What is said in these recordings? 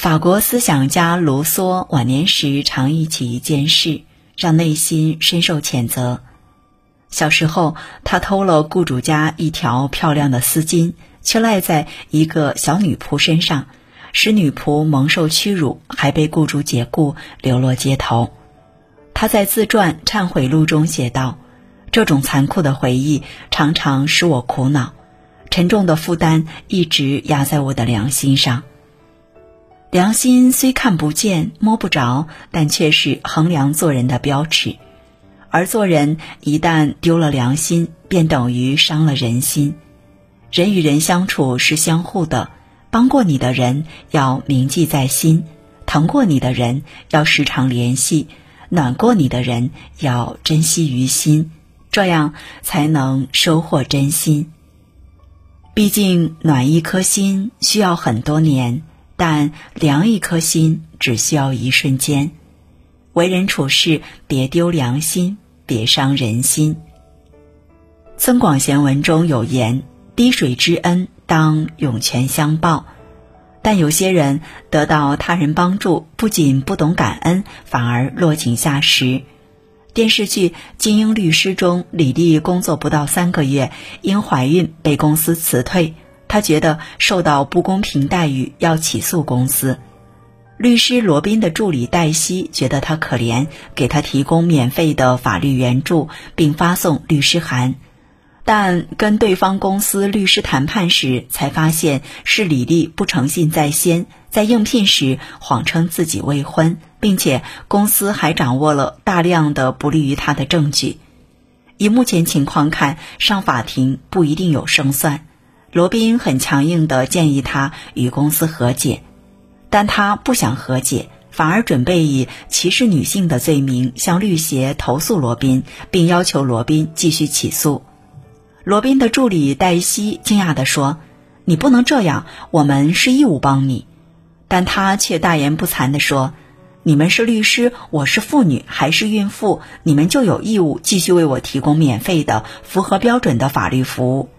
法国思想家卢梭晚年时常忆起一件事，让内心深受谴责。小时候，他偷了雇主家一条漂亮的丝巾，却赖在一个小女仆身上，使女仆蒙受屈辱，还被雇主解雇，流落街头。他在自传《忏悔录》中写道：“这种残酷的回忆常常使我苦恼，沉重的负担一直压在我的良心上。”良心虽看不见、摸不着，但却是衡量做人的标尺。而做人一旦丢了良心，便等于伤了人心。人与人相处是相互的，帮过你的人要铭记在心，疼过你的人要时常联系，暖过你的人要珍惜于心，这样才能收获真心。毕竟，暖一颗心需要很多年。但凉一颗心只需要一瞬间，为人处事别丢良心，别伤人心。增广贤文中有言：“滴水之恩，当涌泉相报。”但有些人得到他人帮助，不仅不懂感恩，反而落井下石。电视剧《精英律师》中，李丽工作不到三个月，因怀孕被公司辞退。他觉得受到不公平待遇，要起诉公司。律师罗宾的助理黛西觉得他可怜，给他提供免费的法律援助，并发送律师函。但跟对方公司律师谈判时，才发现是李丽不诚信在先，在应聘时谎称自己未婚，并且公司还掌握了大量的不利于他的证据。以目前情况看，上法庭不一定有胜算。罗宾很强硬地建议他与公司和解，但他不想和解，反而准备以歧视女性的罪名向律协投诉罗宾，并要求罗宾继续起诉。罗宾的助理黛西惊讶地说：“你不能这样，我们是义务帮你。”但他却大言不惭地说：“你们是律师，我是妇女，还是孕妇，你们就有义务继续为我提供免费的、符合标准的法律服务。”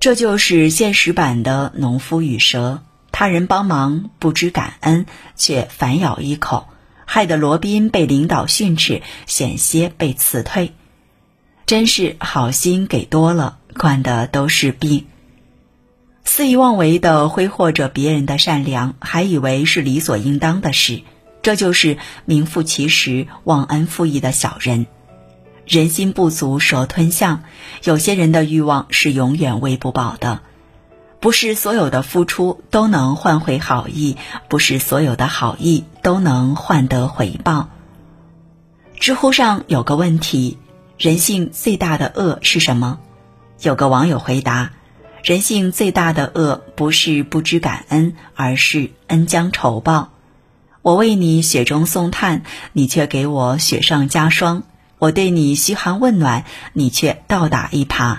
这就是现实版的农夫与蛇，他人帮忙不知感恩，却反咬一口，害得罗宾被领导训斥，险些被辞退。真是好心给多了，惯的都是病。肆意妄为的挥霍着别人的善良，还以为是理所应当的事，这就是名副其实忘恩负义的小人。人心不足蛇吞象，有些人的欲望是永远喂不饱的。不是所有的付出都能换回好意，不是所有的好意都能换得回报。知乎上有个问题：人性最大的恶是什么？有个网友回答：人性最大的恶不是不知感恩，而是恩将仇报。我为你雪中送炭，你却给我雪上加霜。我对你嘘寒问暖，你却倒打一耙。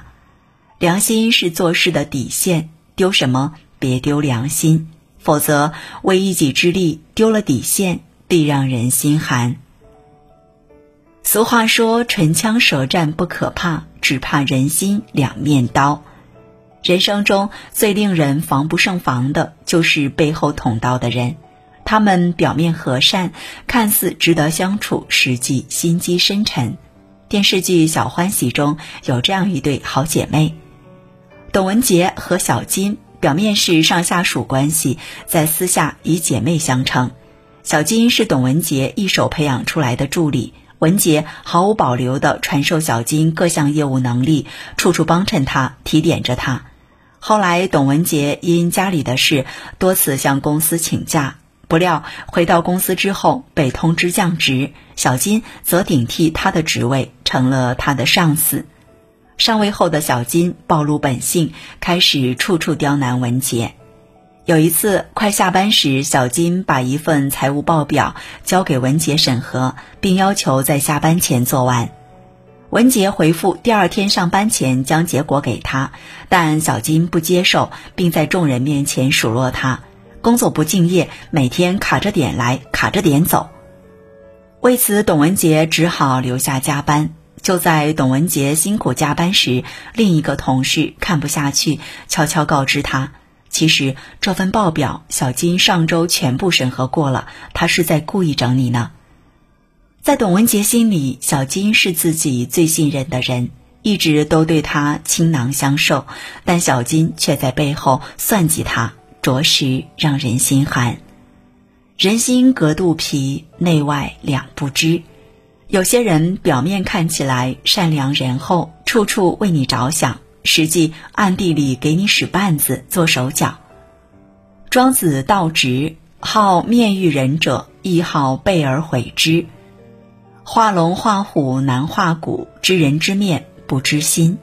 良心是做事的底线，丢什么别丢良心，否则为一己之力丢了底线，必让人心寒。俗话说：“唇枪舌战不可怕，只怕人心两面刀。”人生中最令人防不胜防的，就是背后捅刀的人。他们表面和善，看似值得相处，实际心机深沉。电视剧《小欢喜》中有这样一对好姐妹，董文杰和小金，表面是上下属关系，在私下以姐妹相称。小金是董文杰一手培养出来的助理，文杰毫无保留地传授小金各项业务能力，处处帮衬她，提点着她。后来，董文杰因家里的事，多次向公司请假。不料回到公司之后被通知降职，小金则顶替他的职位，成了他的上司。上位后的小金暴露本性，开始处处刁难文杰。有一次快下班时，小金把一份财务报表交给文杰审核，并要求在下班前做完。文杰回复第二天上班前将结果给他，但小金不接受，并在众人面前数落他。工作不敬业，每天卡着点来，卡着点走。为此，董文杰只好留下加班。就在董文杰辛苦加班时，另一个同事看不下去，悄悄告知他：其实这份报表，小金上周全部审核过了，他是在故意整你呢。在董文杰心里，小金是自己最信任的人，一直都对他倾囊相授，但小金却在背后算计他，着实让人心寒。人心隔肚皮，内外两不知。有些人表面看起来善良仁厚，处处为你着想，实际暗地里给你使绊子、做手脚。庄子道直，好面遇人者，亦好备而毁之。画龙画虎难画骨，知人知面不知心。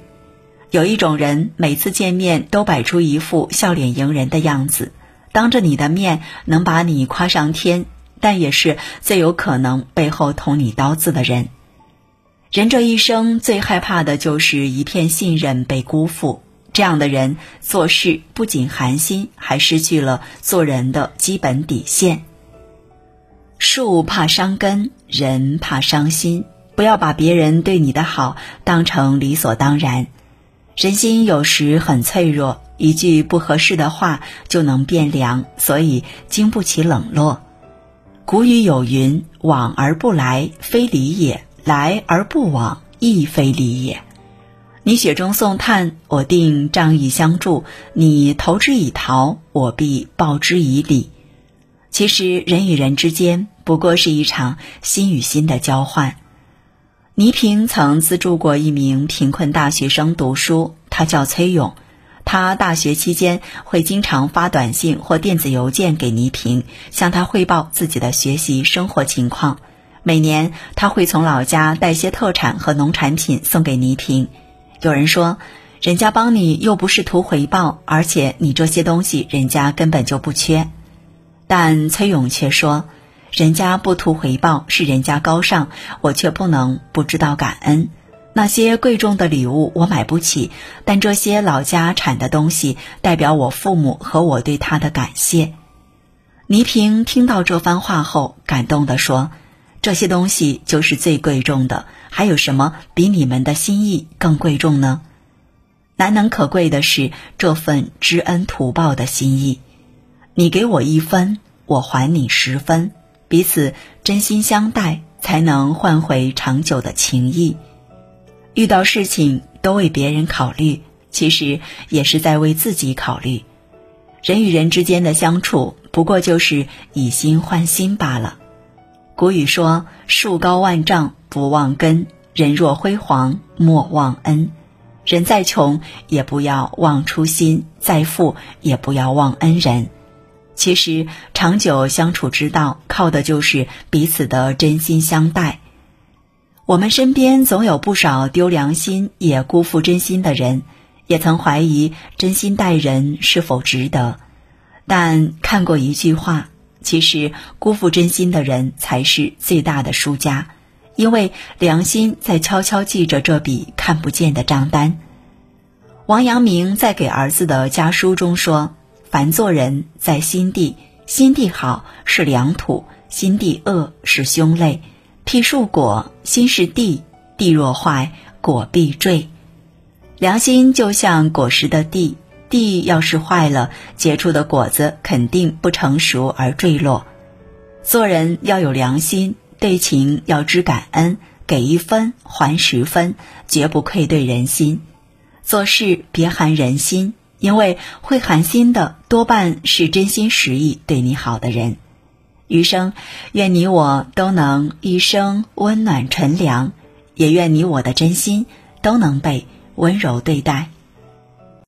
有一种人，每次见面都摆出一副笑脸迎人的样子，当着你的面能把你夸上天，但也是最有可能背后捅你刀子的人。人这一生最害怕的就是一片信任被辜负，这样的人做事不仅寒心，还失去了做人的基本底线。树怕伤根，人怕伤心。不要把别人对你的好当成理所当然。人心有时很脆弱，一句不合适的话就能变凉，所以经不起冷落。古语有云：“往而不来，非礼也；来而不往，亦非礼也。”你雪中送炭，我定仗义相助；你投之以桃，我必报之以李。其实，人与人之间不过是一场心与心的交换。倪萍曾资助过一名贫困大学生读书，他叫崔勇。他大学期间会经常发短信或电子邮件给倪萍，向他汇报自己的学习生活情况。每年他会从老家带些特产和农产品送给倪萍。有人说，人家帮你又不是图回报，而且你这些东西人家根本就不缺。但崔勇却说：“人家不图回报，是人家高尚，我却不能不知道感恩。那些贵重的礼物我买不起，但这些老家产的东西代表我父母和我对他的感谢。”倪萍听到这番话后，感动地说：“这些东西就是最贵重的，还有什么比你们的心意更贵重呢？难能可贵的是这份知恩图报的心意。”你给我一分，我还你十分，彼此真心相待，才能换回长久的情谊。遇到事情都为别人考虑，其实也是在为自己考虑。人与人之间的相处，不过就是以心换心罢了。古语说：“树高万丈不忘根，人若辉煌莫忘恩。人再穷也不要忘初心，再富也不要忘恩人。”其实，长久相处之道，靠的就是彼此的真心相待。我们身边总有不少丢良心、也辜负真心的人，也曾怀疑真心待人是否值得。但看过一句话，其实辜负真心的人才是最大的输家，因为良心在悄悄记着这笔看不见的账单。王阳明在给儿子的家书中说。凡做人，在心地，心地好是良土；心地恶是凶类。譬树果，心是地，地若坏，果必坠。良心就像果实的地，地要是坏了，结出的果子肯定不成熟而坠落。做人要有良心，对情要知感恩，给一分还十分，绝不愧对人心。做事别寒人心。因为会寒心的多半是真心实意对你好的人，余生愿你我都能一生温暖纯良，也愿你我的真心都能被温柔对待。